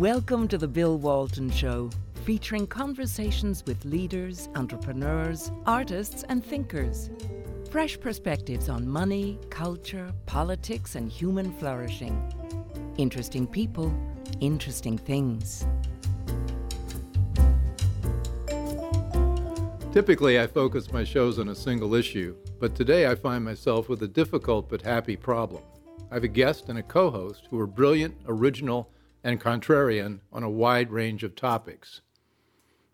Welcome to the Bill Walton Show, featuring conversations with leaders, entrepreneurs, artists, and thinkers. Fresh perspectives on money, culture, politics, and human flourishing. Interesting people, interesting things. Typically, I focus my shows on a single issue, but today I find myself with a difficult but happy problem. I have a guest and a co host who are brilliant, original, and contrarian on a wide range of topics.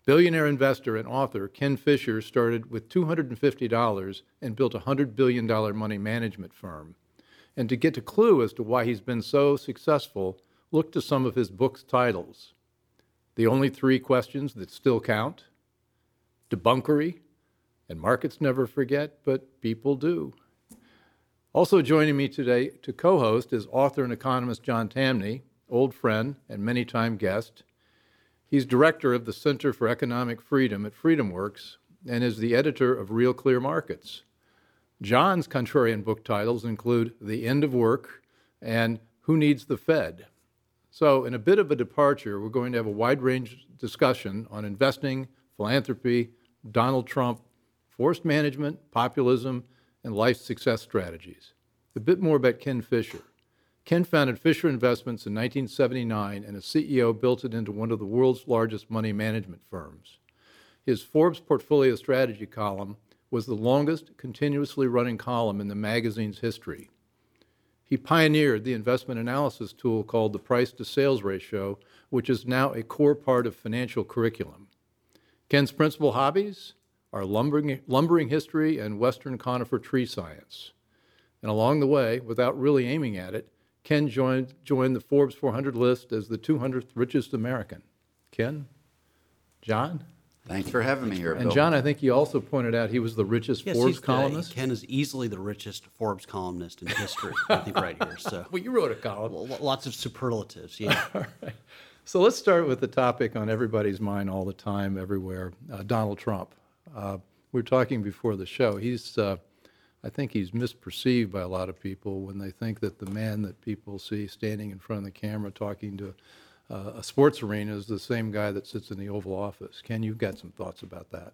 Billionaire investor and author Ken Fisher started with $250 and built a $100 billion money management firm. And to get a clue as to why he's been so successful, look to some of his book's titles The Only Three Questions That Still Count, Debunkery, and Markets Never Forget, but People Do. Also joining me today to co host is author and economist John Tamny, old friend and many time guest. He's director of the Center for Economic Freedom at FreedomWorks and is the editor of Real Clear Markets. John's contrarian book titles include The End of Work and Who Needs the Fed? So, in a bit of a departure, we're going to have a wide range discussion on investing, philanthropy, Donald Trump, forest management, populism, and life success strategies. A bit more about Ken Fisher. Ken founded Fisher Investments in 1979 and as CEO built it into one of the world's largest money management firms. His Forbes Portfolio Strategy column was the longest continuously running column in the magazine's history. He pioneered the investment analysis tool called the price to sales ratio, which is now a core part of financial curriculum. Ken's principal hobbies are lumbering, lumbering history and Western conifer tree science. And along the way, without really aiming at it, Ken joined, joined the Forbes 400 list as the 200th richest American. Ken? John? Thanks for having me here, And Bill. John, I think you also pointed out he was the richest Yes, Forbes he's the- columnist. Ken is easily the richest Forbes columnist in history, I think, right here. So, well, you wrote a column. Well, lots of superlatives. Yeah. So let's start with the topic on everybody's mind all the time, everywhere uh, Donald Trump. Uh, we were talking before the show. He's, uh, I think he's misperceived by a lot of people when they think that the man that people see standing in front of the camera talking to uh, a sports arena is the same guy that sits in the Oval Office. Ken, you've got some thoughts about that.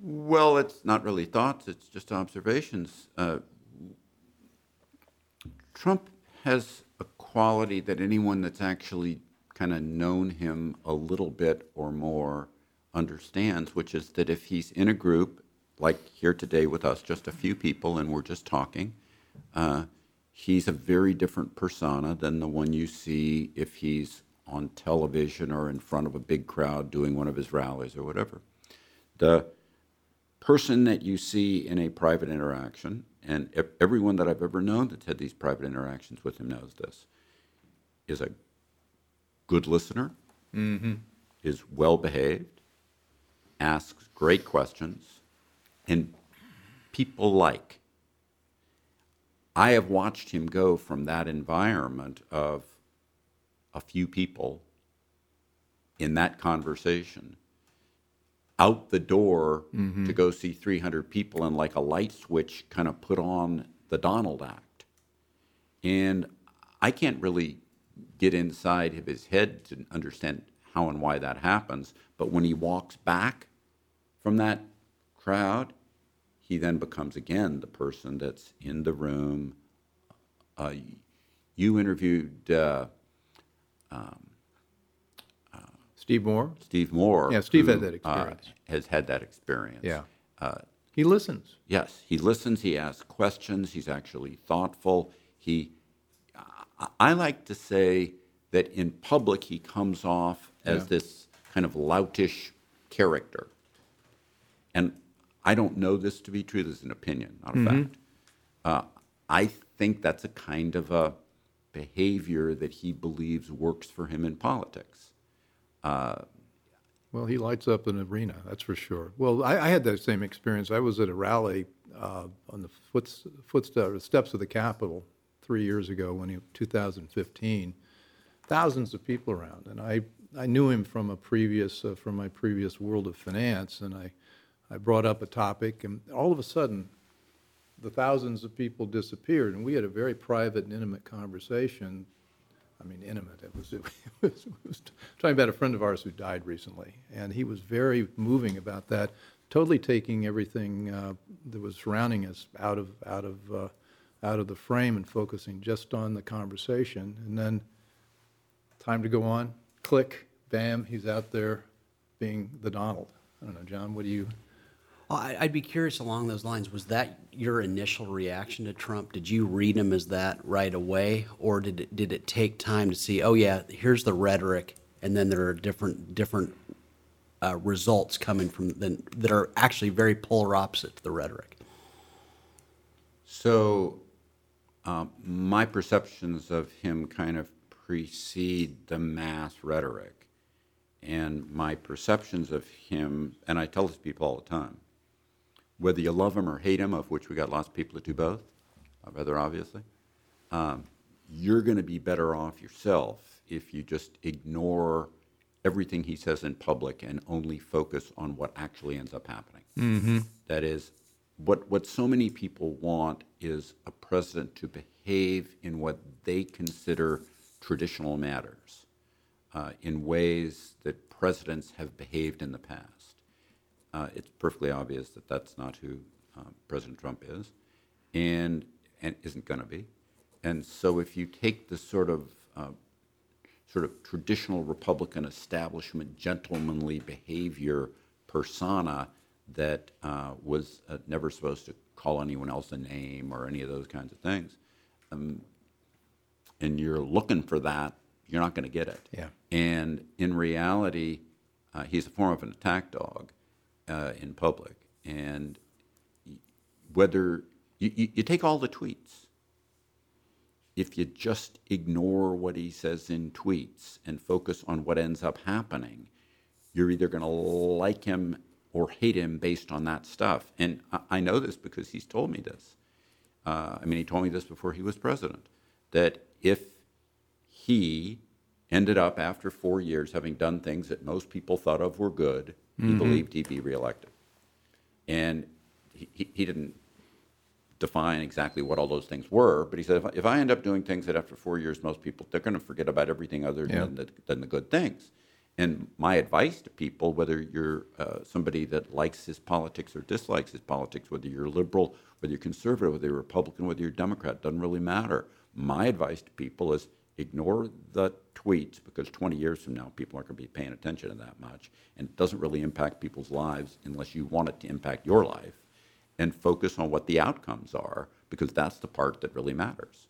Well, it's not really thoughts, it's just observations. Uh, Trump has a quality that anyone that's actually kind of known him a little bit or more understands, which is that if he's in a group, like here today with us, just a few people, and we're just talking, uh, he's a very different persona than the one you see if he's on television or in front of a big crowd doing one of his rallies or whatever. The person that you see in a private interaction, and ev- everyone that I've ever known that's had these private interactions with him knows this, is a good listener, is well behaved, asks great questions, and people like. I have watched him go from that environment of a few people in that conversation out the door mm-hmm. to go see 300 people and like a light switch kind of put on the Donald Act. And I can't really get inside of his head to understand how and why that happens. But when he walks back from that crowd, he then becomes again the person that's in the room. Uh, you interviewed uh, Steve Moore? Steve Moore. Yeah, Steve had who, that uh, experience. has had that experience. Yeah. Uh, He listens. yes, he listens. He asks questions. He's actually thoughtful. He, I, I like to say that in public he comes off as Yeah. this kind of loutish character, and I don't know this to be true. This is an opinion, not a Mm-hmm. fact. Uh, I think that's a kind of a behavior that he believes works for him in politics. Well, he lights up an arena, that's for sure. Well, I, I had that same experience. I was at a rally uh, on the footsteps, footsteps, steps of the Capitol three years ago, when he, 2015. Thousands of people around, and I, I knew him from a previous, uh, from my previous world of finance, and I, I brought up a topic, and all of a sudden, the thousands of people disappeared, and we had a very private and intimate conversation I mean, intimate. It was, it was, it was talking about a friend of ours who died recently, and he was very moving about that, totally taking everything uh, that was surrounding us out of out of uh, out of the frame and focusing just on the conversation. And then, time to go on. Click, bam, he's out there, being the Donald. I don't know, John. What do you? I'd be curious along those lines. Was that your initial reaction to Trump? Did you read him as that right away, or did it, did it take time to see? Oh yeah, here's the rhetoric, and then there are different different uh, results coming from that are actually very polar opposite to the rhetoric. So, um, my perceptions of him kind of precede the mass rhetoric. And my perceptions of him, and I tell this people all the time, whether you love him or hate him, of which we got lots of people that do both, uh, rather obviously, um, you're going to be better off yourself if you just ignore everything he says in public and only focus on what actually ends up happening. That is, what, what so many people want is a president to behave in what they consider traditional matters uh, in ways that presidents have behaved in the past. Uh, it's perfectly obvious that that's not who uh, President Trump is, and and isn't going to be. And so, if you take the sort of uh, sort of traditional Republican establishment gentlemanly behavior persona that uh, was uh, never supposed to call anyone else a name or any of those kinds of things, um, and you're looking for that, you're not going to get it. Yeah. And in reality, uh, he's a form of an attack dog uh, in public. And whether you, you, you take all the tweets, if you just ignore what he says in tweets and focus on what ends up happening, you're either going to like him or hate him based on that stuff. And I, I know this because he's told me this. Uh, I mean, he told me this before he was president that if he ended up after four years having done things that most people thought of were good, he believed he'd be reelected. And he, he, he didn't define exactly what all those things were, but he said, if I, if I end up doing things that after four years most people, they're going to forget about everything other Yeah. than, the, than the good things. And my advice to people, whether you're uh, somebody that likes his politics or dislikes his politics, whether you're liberal, whether you're conservative, whether you're Republican, whether you're Democrat, doesn't really matter. My advice to people is ignore the tweets because 20 years from now, people aren't going to be paying attention to that much. And it doesn't really impact people's lives unless you want it to impact your life. And focus on what the outcomes are because that's the part that really matters.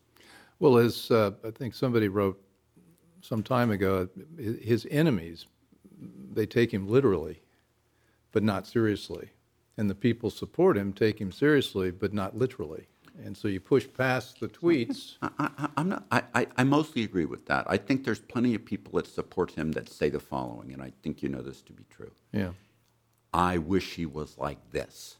Well, as uh, I think somebody wrote some time ago, his enemies, they take him literally, but not seriously. And the people support him take him seriously, but not literally. And so you push past the tweets. I, I, I'm not, I, I, I mostly agree with that. I think there's plenty of people that support him that say the following, and I think you know this to be true. Yeah. I wish he was like this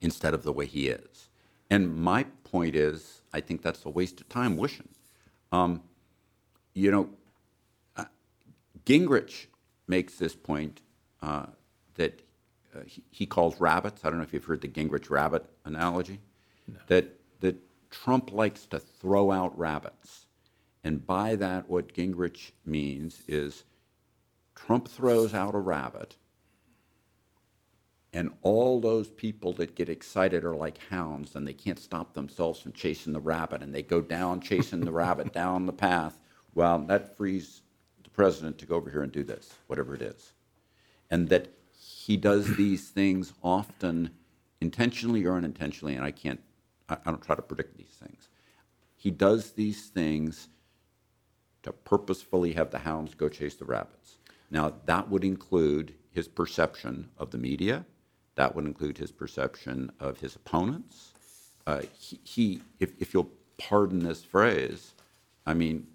instead of the way he is. And my point is, I think that's a waste of time wishing. Um, you know, uh, Gingrich makes this point uh, that uh, he, he calls rabbits. I don't know if you've heard the Gingrich rabbit analogy. That that Trump likes to throw out rabbits, and by that, what Gingrich means is Trump throws out a rabbit, and all those people that get excited are like hounds and they can't stop themselves from chasing the rabbit and they go down chasing the rabbit down the path. Well, that frees the president to go over here and do this, whatever it is. And that he does these things often intentionally or unintentionally, and I can't, I, I don't try to predict these things. He does these things to purposefully have the hounds go chase the rabbits. Now, that would include his perception of the media. That would include his perception of his opponents. Uh, he, he if, if you'll pardon this phrase, I mean,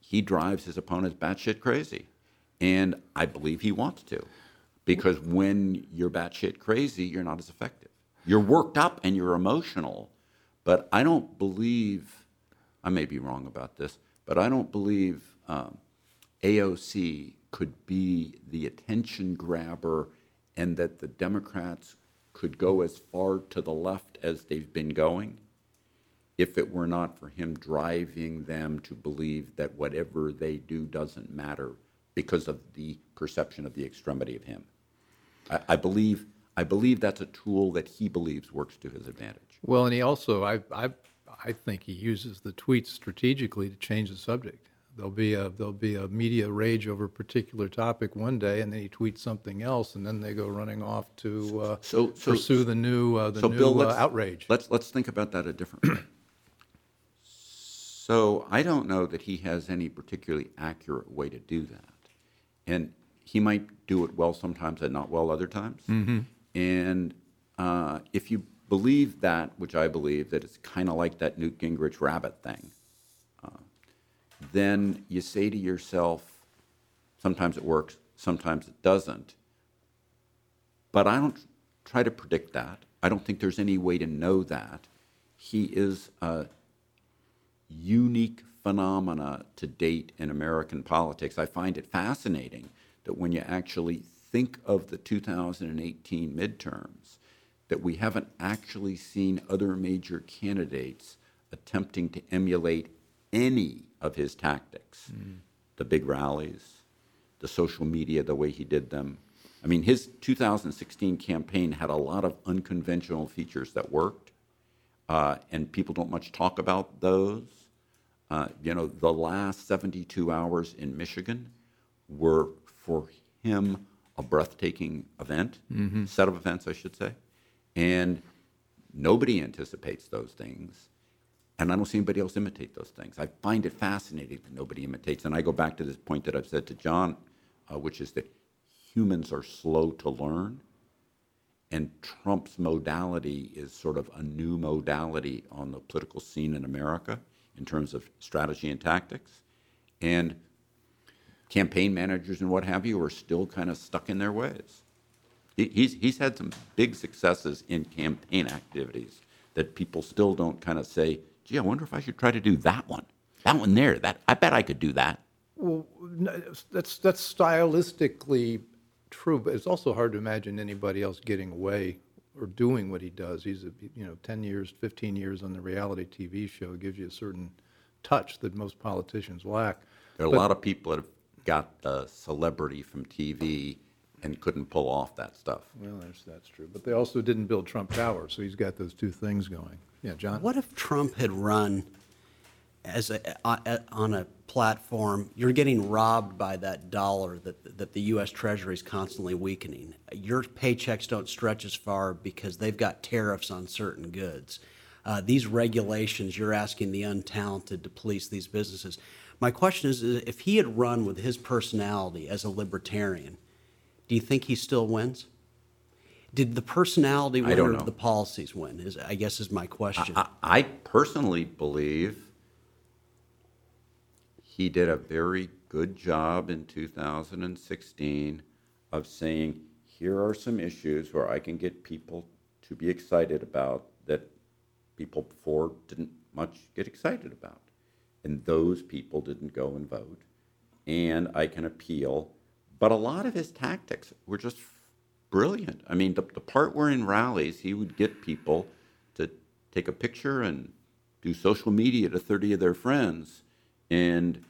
he drives his opponents batshit crazy. And I believe he wants to. Because when you're batshit crazy, you're not as effective. You're worked up and you're emotional, but I don't believe, I may be wrong about this, but I don't believe um, AOC could be the attention grabber and that the Democrats could go as far to the left as they've been going if it were not for him driving them to believe that whatever they do doesn't matter because of the perception of the extremity of him. I, I believe I believe that's a tool that he believes works to his advantage. Well, and he also, I, I, I think he uses the tweets strategically to change the subject. There'll be a there'll be a media rage over a particular topic one day, and then he tweets something else, and then they go running off to uh, So- so- pursue the new uh, the so new Bill, uh, let's, outrage. Let's let's think about that a different way. so I don't know that he has any particularly accurate way to do that, and he might do it well sometimes and not well other times. And uh, if you believe that, which I believe, that it's kind of like that Newt Gingrich rabbit thing, uh, then you say to yourself, sometimes it works, sometimes it doesn't. But I don't try to predict that. I don't think there's any way to know that. He is a unique phenomena to date in American politics. I find it fascinating that when you actually think of the 2018 midterms, that we haven't actually seen other major candidates attempting to emulate any of his tactics. The big rallies, the social media, the way he did them. I mean, his 2016 campaign had a lot of unconventional features that worked, uh, and people don't much talk about those. Uh, you know, the last 72 hours in Michigan were for him a breathtaking event, set of events, I should say. And nobody anticipates those things. And I don't see anybody else imitate those things. I find it fascinating that nobody imitates. And I go back to this point that I've said to John, uh, which is that humans are slow to learn. And Trump's modality is sort of a new modality on the political scene in America in terms of strategy and tactics. And campaign managers and what have you are still kind of stuck in their ways. He, he's, he's had some big successes in campaign activities that people still don't kind of say, gee, I wonder if I should try to do that one. That one there, that I bet I could do that. Well, that's that's stylistically true, but it's also hard to imagine anybody else getting away or doing what he does. He's a, you know, ten years, fifteen years on the reality TV show gives you a certain touch that most politicians lack. There are But- a lot of people that have got uh, celebrity from TV and couldn't pull off that stuff. Well, that's that's true, but they also didn't build Trump Tower, so he's got those two things going. Yeah, John. What if Trump had run as a, a- on a platform, you're getting robbed by that dollar that, that the U.S. Treasury is constantly weakening. Your paychecks don't stretch as far because they've got tariffs on certain goods. Uh, these regulations, you're asking the untalented to police these businesses. My question is, is if he had run with his personality as a libertarian, do you think he still wins? Did the personality win or did the policies win? Is I guess is my question. I, I personally believe he did a very good job in 2016 of saying, here are some issues where I can get people to be excited about that people before didn't much get excited about. And those people didn't go and vote. And I can appeal. But a lot of his tactics were just brilliant. I mean, the, the part where in rallies he would get people to take a picture and do social media to 30 of their friends. And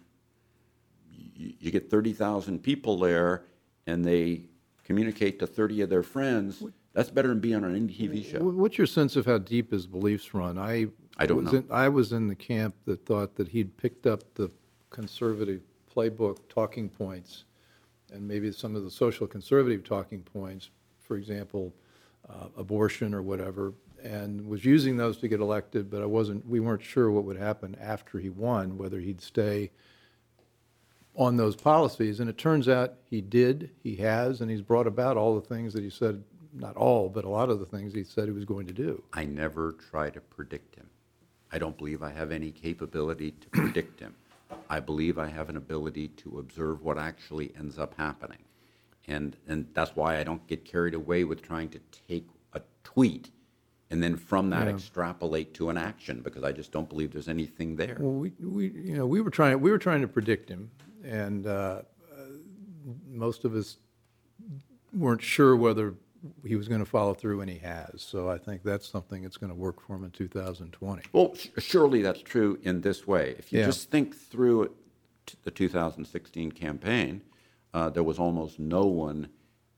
you, you get 30,000 people there and they communicate to 30 of their friends. That's better than being on any TV show. What's your sense of how deep his beliefs run? I I don't was know. in- I was in the camp that thought that he'd picked up the conservative playbook talking points and maybe some of the social conservative talking points, for example, uh, abortion or whatever, and was using those to get elected, but I wasn't, we weren't sure what would happen after he won, whether he'd stay on those policies. And it turns out he did, he has, and he's brought about all the things that he said, not all, but a lot of the things he said he was going to do. I never try to predict him. I don't believe I have any capability to predict him. I believe I have an ability to observe what actually ends up happening. And, and that's why I don't get carried away with trying to take a tweet and then from that extrapolate to an action because I just don't believe there's anything there. Well, we, we, you know, we were trying, we were trying to predict him, and uh, uh, most of us weren't sure whether he was going to follow through, and he has. So I think that's something that's going to work for him in 2020. Well, sh- surely that's true in this way. If you Yeah. just think through t- the 2016 campaign, uh, there was almost no one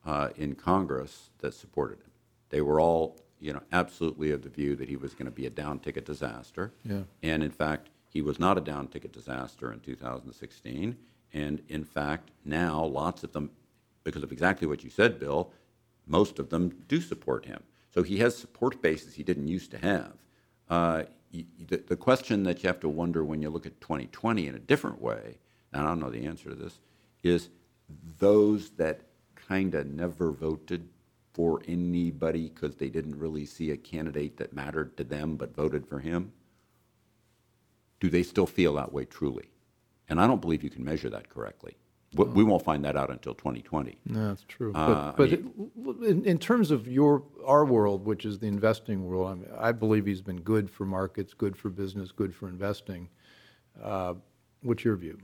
uh, in Congress that supported him. They were all, you know, absolutely of the view that he was going to be a down ticket disaster. Yeah. And in fact, he was not a down ticket disaster in 2016. And in fact, now lots of them, because of exactly what you said, Bill, most of them do support him. So he has support bases he didn't used to have. Uh, the, the question that you have to wonder when you look at 2020 in a different way, and I don't know the answer to this, is those that kind of never voted for anybody because they didn't really see a candidate that mattered to them but voted for him, do they still feel that way truly? And I don't believe you can measure that correctly. We, we won't find that out until 2020. No, that's true. Uh, but I but it- in, in terms of your our world, which is the investing world, I, mean, I believe he's been good for markets, good for business, good for investing. Uh, what's your view?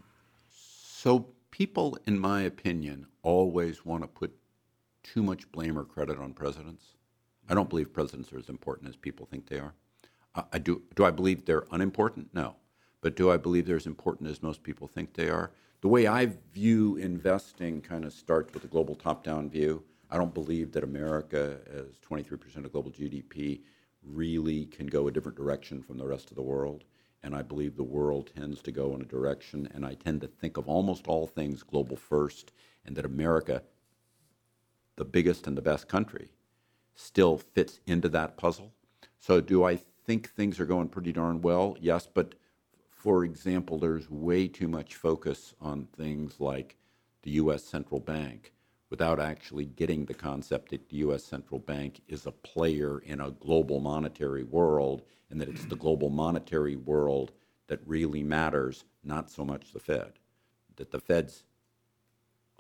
So people, in my opinion, always want to put too much blame or credit on presidents. I don't believe presidents are as important as people think they are. I, I do. Do I believe they're unimportant? No. But do I believe they're as important as most people think they are? The way I view investing kind of starts with a global top-down view. I don't believe that America, as 23% of global GDP, really can go a different direction from the rest of the world. And I believe the world tends to go in a direction, and I tend to think of almost all things global first, and that America, the biggest and the best country, still fits into that puzzle. So, do I think things are going pretty darn well? Yes, but for example, there's way too much focus on things like the U.S. central bank without actually getting the concept that the U.S. central bank is a player in a global monetary world and that it's the global monetary world that really matters, not so much the Fed. That the Fed's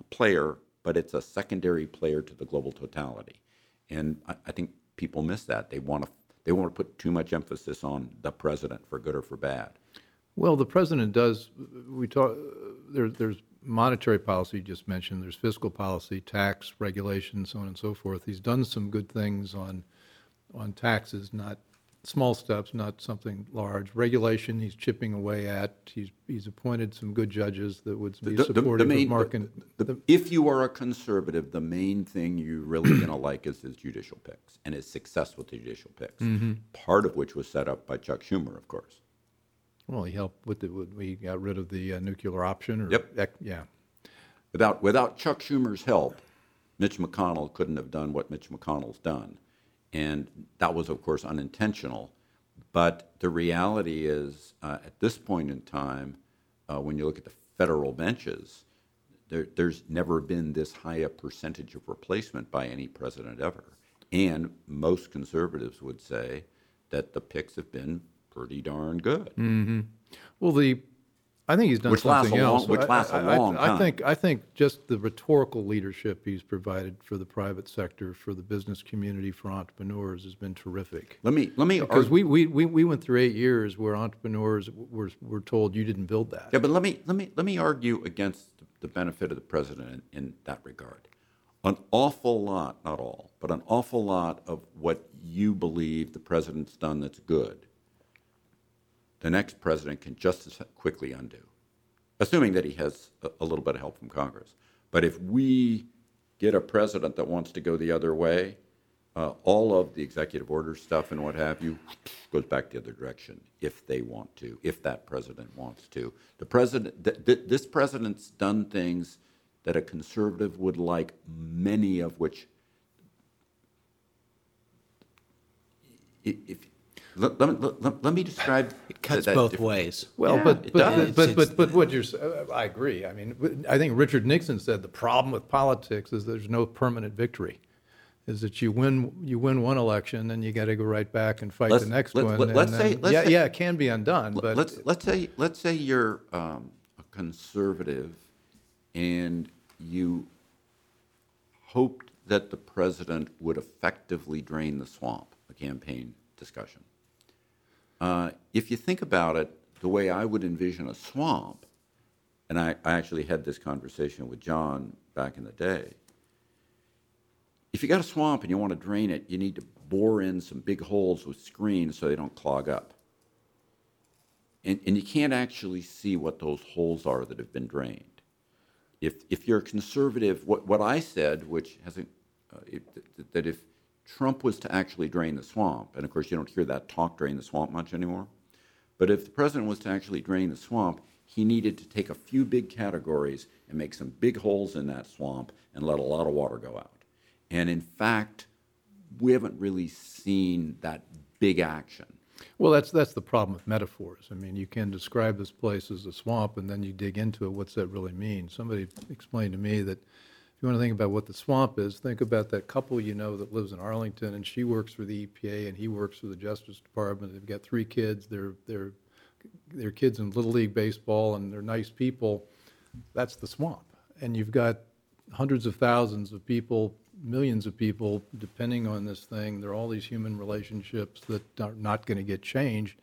a player, but it's a secondary player to the global totality. And I, I think people miss that. They want to they want to put too much emphasis on the president for good or for bad. Well, the president does. We talk. There, there's monetary policy you just mentioned. There's fiscal policy, tax regulation, so on and so forth. He's done some good things on on taxes, not small steps, not something large. Regulation, he's chipping away at. He's he's appointed some good judges that would be The- the- the supportive main- of market. the- the- if you are a conservative, the main thing you're really going to like is his judicial picks and his success with the judicial picks. Mm-hmm. Part of which was set up by Chuck Schumer, of course. Well, he helped with the. with- We got rid of the uh, nuclear option. Or, Yep. ec- yeah. Without without Chuck Schumer's help, Mitch McConnell couldn't have done what Mitch McConnell's done, and that was, of course, unintentional. But the reality is, uh, at this point in time, uh, when you look at the federal benches, there, there's never been this high a percentage of replacement by any president ever. And most conservatives would say that the picks have been pretty darn good. Mm-hmm. Well, the, I think he's done Which something long- else. which I- lasts a I- I- long I time. think, I think just the rhetorical leadership he's provided for the private sector, for the business community, for entrepreneurs has been terrific. Let me let me Because argue- we, we, we, we went through eight years where entrepreneurs were, were told you didn't build that. Yeah, but let me let me let me argue against the benefit of the president in, in that regard. An awful lot, not all, but an awful lot of what you believe the president's done that's good, the next president can just as quickly undo, assuming that he has a, a little bit of help from Congress. But if we get a president that wants to go the other way, uh, all of the executive order stuff and what have you goes back the other direction if they want to, if that president wants to. The president, th- th- this president's done things that a conservative would like, many of which, if, let, let, me- let, let me describe. It cuts that both different- ways. Well, Yeah, but it but, but but but what you're s- uh, I agree. I mean, I think Richard Nixon said the problem with politics is there's no permanent victory. Is that you win you win one election, then you got to go right back and fight Let's- the next let- one. let- and let's then- say- let's yeah, say- yeah, it can be undone, but let's let's say let's say you're um, a conservative, and you hoped that the president would effectively drain the swamp, a campaign discussion. Uh, if you think about it, the way I would envision a swamp, and I, I actually had this conversation with John back in the day. if you got a swamp and you want to drain it, you need to bore in some big holes with screens so they don't clog up. And, and you can't actually see what those holes are that have been drained. If, if you're conservative, what, what I said, which hasn't, uh, it, that if Trump was to actually drain the swamp, and of course you don't hear that talk drain the swamp much anymore, but if the president was to actually drain the swamp, he needed to take a few big categories and make some big holes in that swamp and let a lot of water go out. And in fact, we haven't really seen that big action. Well, that's that's the problem with metaphors. I mean, you can describe this place as a swamp, and then you dig into it. What's that really mean? Somebody explained to me that you want to think about what the swamp is, think about that couple you know that lives in Arlington, and she works for the EPA, and he works for the Justice Department. They've got three kids. They're they're they're kids in little league baseball, and they're nice people. That's the swamp, and you've got hundreds of thousands of people millions of people depending on this thing. There are all these human relationships that are not going to get changed.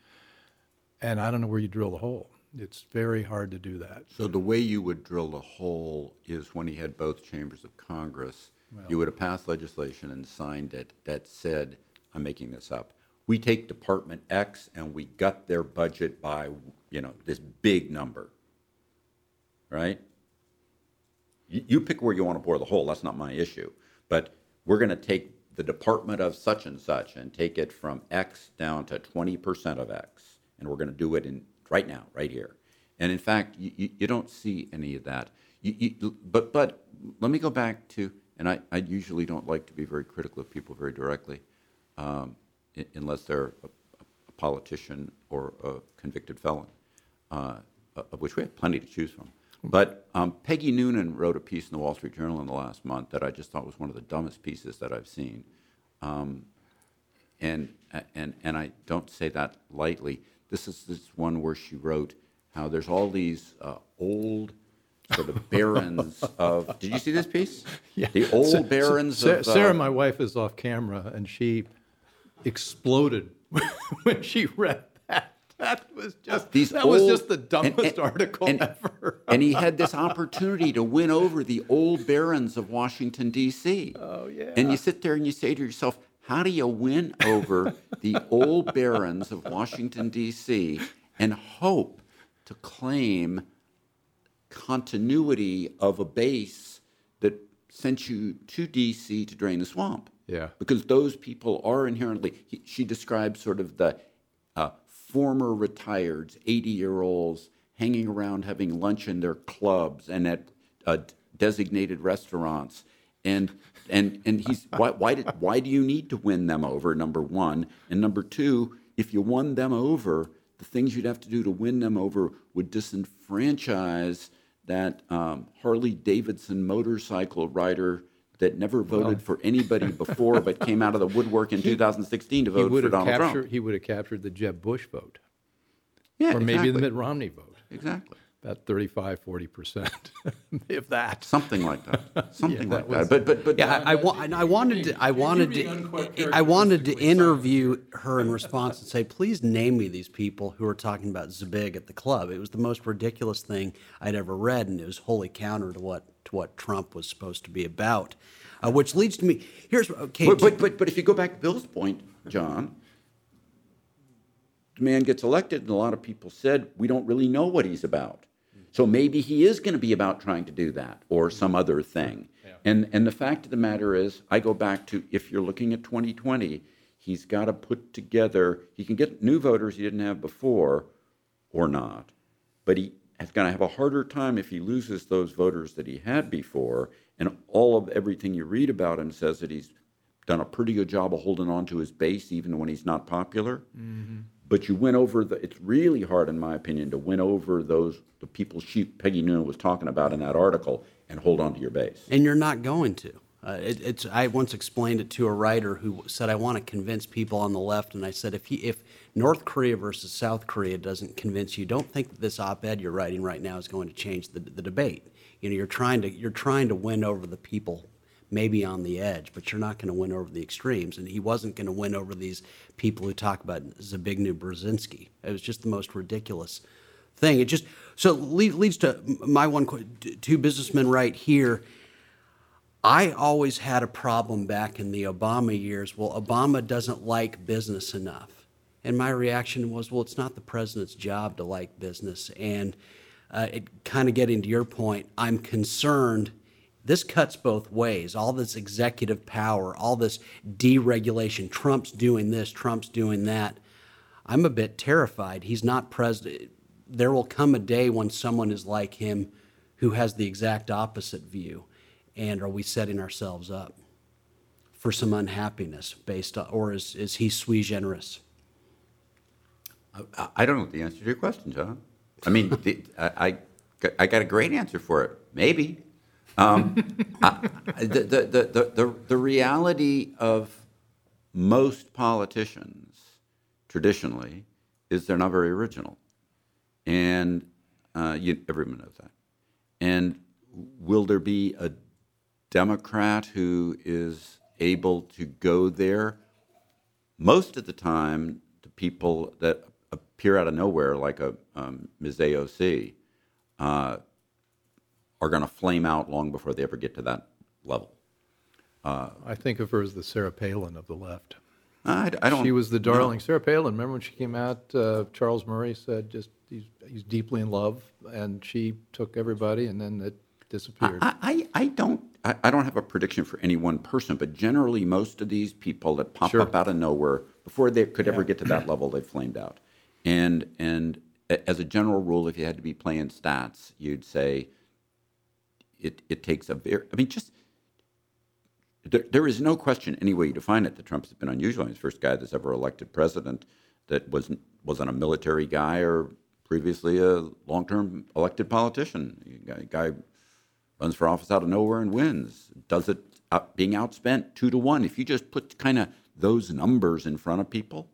And I don't know where you drill the hole. It's very hard to do that. So the way you would drill the hole is when he had both chambers of Congress, you would have passed legislation and signed it that said, I'm making this up. We take Department X and we gut their budget by, you know, this big number. Right? You, you pick where you want to bore the hole. That's not my issue. But we're going to take the department of such and such and take it from X down to 20% of X. And we're going to do it in right now, right here. And in fact, you, you, don't see any of that. You, but, but let me go back to, and I, I usually don't like to be very critical of people very directly, um, unless they're a, a politician or a convicted felon, uh, of which we have plenty to choose from. But um, Peggy Noonan wrote a piece in the Wall Street Journal in the last month that I just thought was one of the dumbest pieces that I've seen. Um, and, and, and I don't say that lightly. This is this one where she wrote how there's all these uh, old sort of barons of. Did you see this piece? Yeah. The old barons of. uh, Sarah, my wife, is off camera, and she exploded when she read that. That was just these that was just the and- dumbest and- article and- ever. and he had this opportunity to win over the old barons of Washington D.C. Oh, yeah. And you sit there and you say to yourself, how do you win over the old barons of Washington D.C. and hope to claim continuity of a base that sent you to D.C. to drain the swamp? Yeah. because those people are inherently. He, she describes sort of the uh, former retireds, 80 year olds, hanging around having lunch in their clubs and at uh, designated restaurants. And, and, and he's, why, why, did, why do you need to win them over, number one? And number two, if you won them over, the things you'd have to do to win them over would disenfranchise that um, Harley Davidson motorcycle rider that never voted for anybody before but came out of the woodwork in 2016 to vote for Donald captured. Trump. He would have captured the Jeb Bush vote, Yeah, or maybe the. Mitt Romney vote. Exactly. About 35, 40 percent, if that. Something like that. Something that like was- that. But but but Yeah, I, I, wa- I wanted to, I wanted to, I wanted to interview her in response and say, please name me these people who are talking about Zbig at the club. It was the most ridiculous thing I'd ever read, and it was wholly counter to what to what Trump was supposed to be about. Uh, which leads to me. Here's okay. but, but but but if you go back to Bill's point, John, the man gets elected, and a lot of people said we don't really know what he's about. So maybe he is going to be about trying to do that or some other thing. And and the fact of the matter is, I go back to if you're looking at 2020, he's got to put together. He can get new voters he didn't have before, or not, but he is going to have a harder time if he loses those voters that he had before. And all of everything you read about him says that he's done a pretty good job of holding on to his base even when he's not popular. Mm-hmm. But you win over the. It's really hard, in my opinion, to win over those the people she Peggy Noonan was talking about in that article and hold on to your base. And you're not going to. Uh, it, it's. I once explained it to a writer who said, "I want to convince people on the left," and I said, "If he, if North Korea versus South Korea doesn't convince you, don't think that this op-ed you're writing right now is going to change the, the debate. You know, you're trying to you're trying to win over the people." Maybe on the edge, but you're not going to win over the extremes. And he wasn't going to win over these people who talk about Zbigniew Brzezinski. It was just the most ridiculous thing. It just so lead, leads to my one two businessmen right here. I always had a problem back in the Obama years. Well, Obama doesn't like business enough. And my reaction was, well, it's not the president's job to like business. And uh, it kind of getting to your point, I'm concerned. This cuts both ways. All this executive power, all this deregulation. Trump's doing this, Trump's doing that. I'm a bit terrified. He's not president. There will come a day when someone is like him who has the exact opposite view. And are we setting ourselves up for some unhappiness based on, or is, is he sui generis? I, I don't know the answer to your question, John. I mean, the, I, I, I got a great answer for it. Maybe. Um, I, the, the, the, the, the reality of most politicians traditionally is they're not very original. And uh, you, everyone knows that. And will there be a Democrat who is able to go there. Most of the time, the people that appear out of nowhere, like a um, Ms. AOC, uh, are going to flame out long before they ever get to that level. Uh, I think of her as the Sarah Palin of the left. I, I don't. She was the darling. No. Sarah Palin. Remember when she came out? Uh, Charles Murray said, "Just he's, he's deeply in love," and she took everybody, and then it disappeared. I, I, I don't I, I, don't have a prediction for any one person, but generally most of these people that pop sure. up out of nowhere before they could yeah. ever get to that level, they flamed out. And and as a general rule, if you had to be playing stats, you'd say it it takes a very I mean just there, there is no question any way you define it that Trump has been unusual. He's the first guy that's ever elected president that wasn't wasn't a military guy or previously a long-term elected politician. A guy runs for office out of nowhere and wins. Does it being outspent two to one? If you just put kind of those numbers in front of people,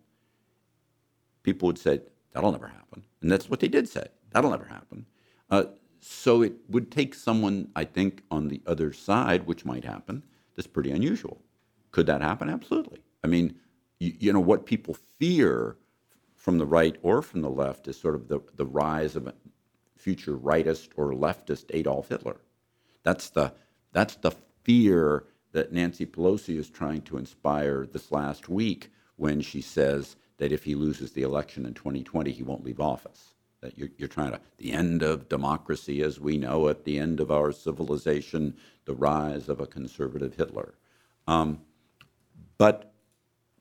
people would say that'll never happen, and that's what they did say. That'll never happen. Uh, so it would take someone, I think, on the other side, which might happen. That's pretty unusual. Could that happen? Absolutely. I mean, you, you know what people fear from the right or from the left is sort of the, the rise of a future rightist or leftist Adolf Hitler. That's the, that's the fear that Nancy Pelosi is trying to inspire this last week when she says that if he loses the election in 2020, he won't leave office. You're, you're trying to, the end of democracy as we know it, the end of our civilization, the rise of a conservative Hitler. Um, but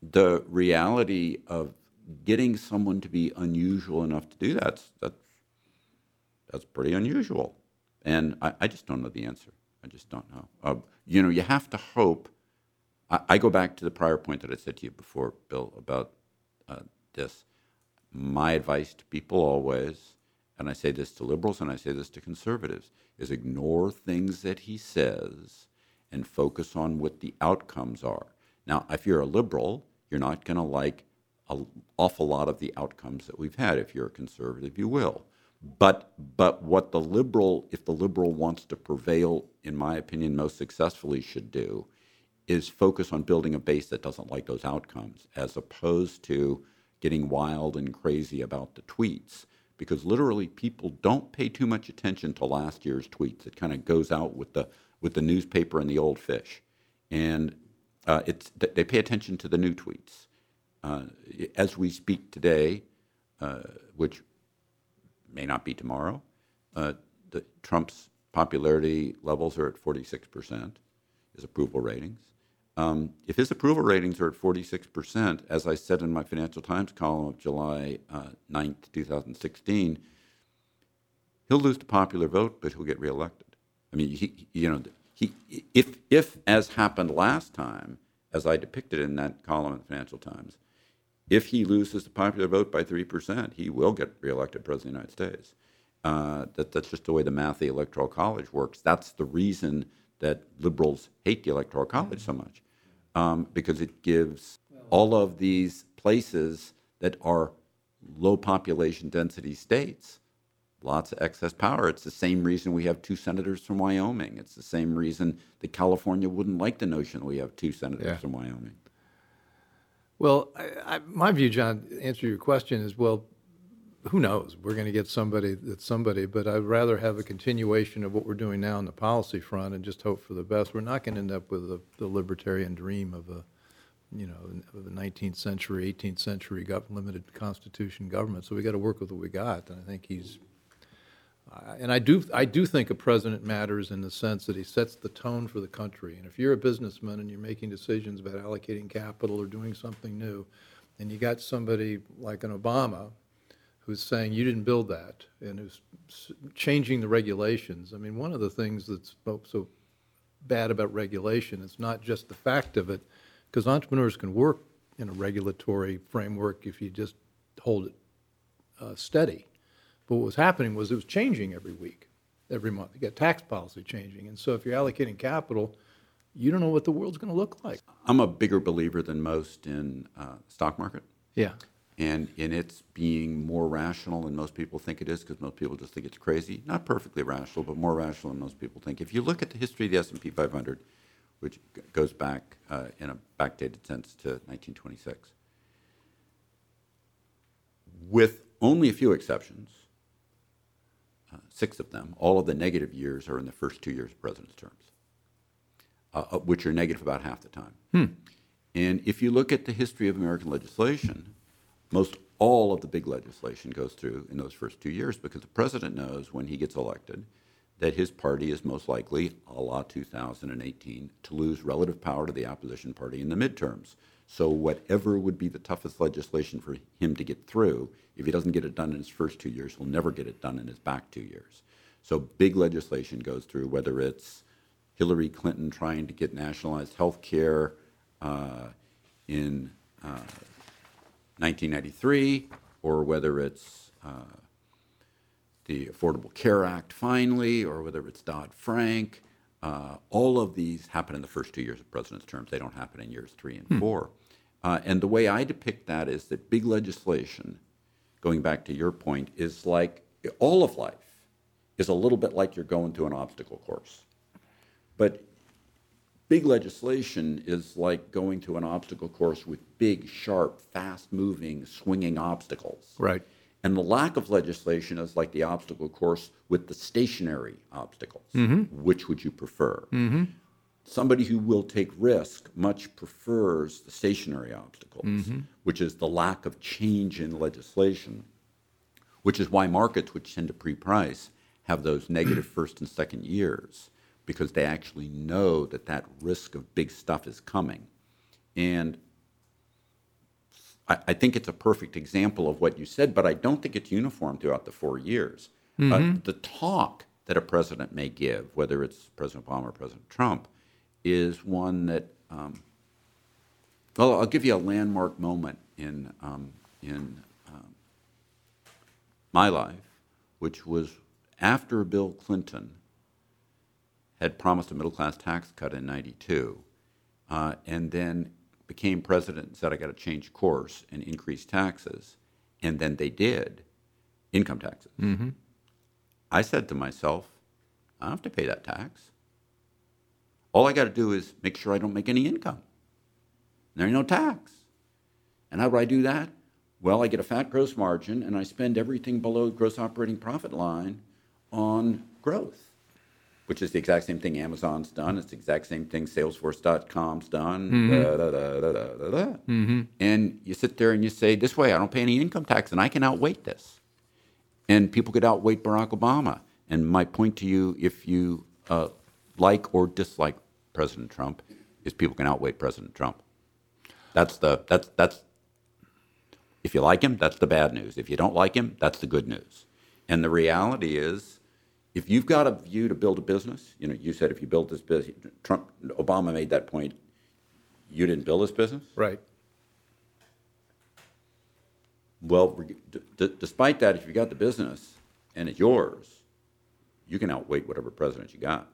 the reality of getting someone to be unusual enough to do that, that's, that's pretty unusual. And I, I just don't know the answer. I just don't know. Uh, you know, you have to hope. I, I, go back to the prior point that I said to you before, Bill, about uh, this. My advice to people always, and I say this to liberals and I say this to conservatives, is ignore things that he says and focus on what the outcomes are. Now, if you're a liberal, you're not going to like an awful lot of the outcomes that we've had. If you're a conservative, you will. But but what the liberal, if the liberal wants to prevail, in my opinion, most successfully should do, is focus on building a base that doesn't like those outcomes, as opposed to getting wild and crazy about the tweets. Because literally, people don't pay too much attention to last year's tweets. It kind of goes out with the with the newspaper and the old fish, and uh, it's they pay attention to the new tweets. Uh, as we speak today, uh, which may not be tomorrow, uh, the, Trump's popularity levels are at 46%, his approval ratings. Um, if his approval ratings are at 46%, as I said in my Financial Times column of July uh, 9th, 2016, he'll lose the popular vote, but he'll get reelected. I mean, he, you know, he, if, if, as happened last time, as I depicted in that column in the Financial Times, if he loses the popular vote by 3%, he will get reelected president of the United States. Uh, that, that's just the way the math of the Electoral College works. That's the reason that liberals hate the Electoral College so much, um, because it gives all of these places that are low population density states lots of excess power. It's the same reason we have two senators from Wyoming. It's the same reason that California wouldn't like the notion that we have two senators yeah. from Wyoming. Well, I, I, my view, John, answer your question is well, who knows? We're going to get somebody that's somebody, but I'd rather have a continuation of what we're doing now on the policy front and just hope for the best. We're not going to end up with the, the libertarian dream of a, you know, of a 19th century, 18th century limited constitution government. So we got to work with what we got, and I think he's. I- And I do, I do think a president matters in the sense that he sets the tone for the country. And if you're a businessman and you're making decisions about allocating capital or doing something new, and you got somebody like an Obama who's saying you didn't build that and who's changing the regulations. I mean, one of the things that's so- so bad about regulation is not just the fact of it, because entrepreneurs can work in a regulatory framework if you just hold it uh, steady. But what was happening was it was changing every week, every month. You got tax policy changing. And so if you're allocating capital, you don't know what the world's going to look like. I'm a bigger believer than most in uh, stock market. Yeah. And in its being more rational than most people think it is, because most people just think it's crazy. Not perfectly rational, but more rational than most people think. If you look at the history of the S&P 500, which g- goes back uh, in a backdated sense to 1926, with only a few exceptions, uh, six of them, all of the negative years are in the first two years of president's terms, uh, uh, which are negative about half the time. And if you look at the history of American legislation, most all of the big legislation goes through in those first two years because the president knows when he gets elected that his party is most likely, a la 2018, to lose relative power to the opposition party in the midterms. So whatever would be the toughest legislation for him to get through, if he doesn't get it done in his first two years, he'll never get it done in his back two years. So big legislation goes through, whether it's Hillary Clinton trying to get nationalized health care uh, in uh, 1993, or whether it's uh, the Affordable Care Act finally, or whether it's Dodd Frank. Uh, all of these happen in the first two years of president's terms. They don't happen in years three and four. Uh, and the way I depict that is that big legislation, going back to your point, is like all of life is a little bit like you're going through an obstacle course. But big legislation is like going to an obstacle course with big, sharp, fast moving, swinging obstacles. Right. And the lack of legislation is like the obstacle course with the stationary obstacles. Mm-hmm. Which would you prefer? Mm-hmm. Somebody who will take risk much prefers the stationary obstacles, mm-hmm. which is the lack of change in legislation, which is why markets, which tend to pre price, have those negative first and second years because they actually know that that risk of big stuff is coming. And I, I think it's a perfect example of what you said, but I don't think it's uniform throughout the four years. Uh, the talk that a president may give, whether it's President Obama or President Trump, is one that, um, well, I'll give you a landmark moment in, um, in um, my life, which was after Bill Clinton had promised a middle class tax cut in 92, uh, and then became president and said, I got to change course and increase taxes. And then they did income taxes. I said to myself, I don't have to pay that tax. All I got to do is make sure I don't make any income. There ain't no tax. And how do I do that? Well, I get a fat gross margin and I spend everything below gross operating profit line on growth, which is the exact same thing Amazon's done. It's the exact same thing Salesforce.com's done. Da, da, da, da, da. And you sit there and you say, This way, I don't pay any income tax and I can outweight this. And people could outweight Barack Obama. And my point to you, if you uh, like or dislike President Trump, is people can outweigh President Trump. That's the that's that's if you like him, that's the bad news. If you don't like him, that's the good news. And the reality is, if you've got a view to build a business, you know, you said if you build this business, Trump, Obama made that point. You didn't build this business. Right. Well, d- d- despite that, if you got the business and it's yours, you can outweight whatever president you got.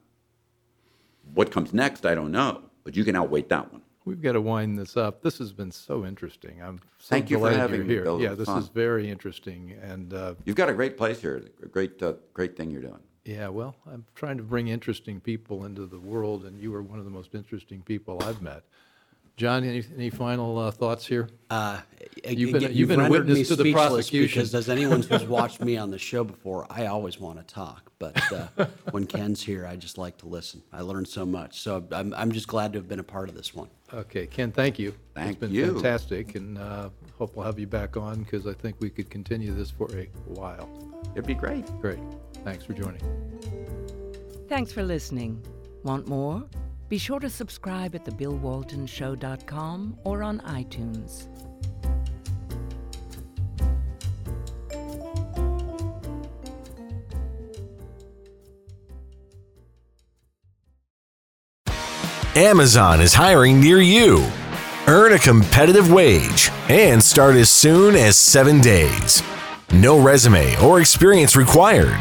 What comes next, I don't know, but you can outweight that one. We've got to wind this up. This has been so interesting. I'm so Thank you for having me, here. Yeah, this fun. is very interesting. And uh, You've got a great place here, a great, uh, great thing you're doing. Yeah, well, I'm trying to bring interesting people into the world, and you are one of the most interesting people I've met. John, any, any final uh, thoughts here? Uh, You've been- you've been a witness to the prosecution. Because as anyone who's watched me on the show before, I always want to talk. But uh, when Ken's here, I just like to listen. I learned so much. So I'm, I'm just glad to have been a part of this one. Okay, Ken, thank you. Thank It's been you. fantastic, and uh, hope we'll have you back on, because I think we could continue this for a while. It'd be great. Great. Thanks for joining. Thanks for listening. Want more? Be sure to subscribe at thebillwaltonshow.com or on iTunes. Amazon is hiring near you. Earn a competitive wage and start as soon as seven days. No resume or experience required.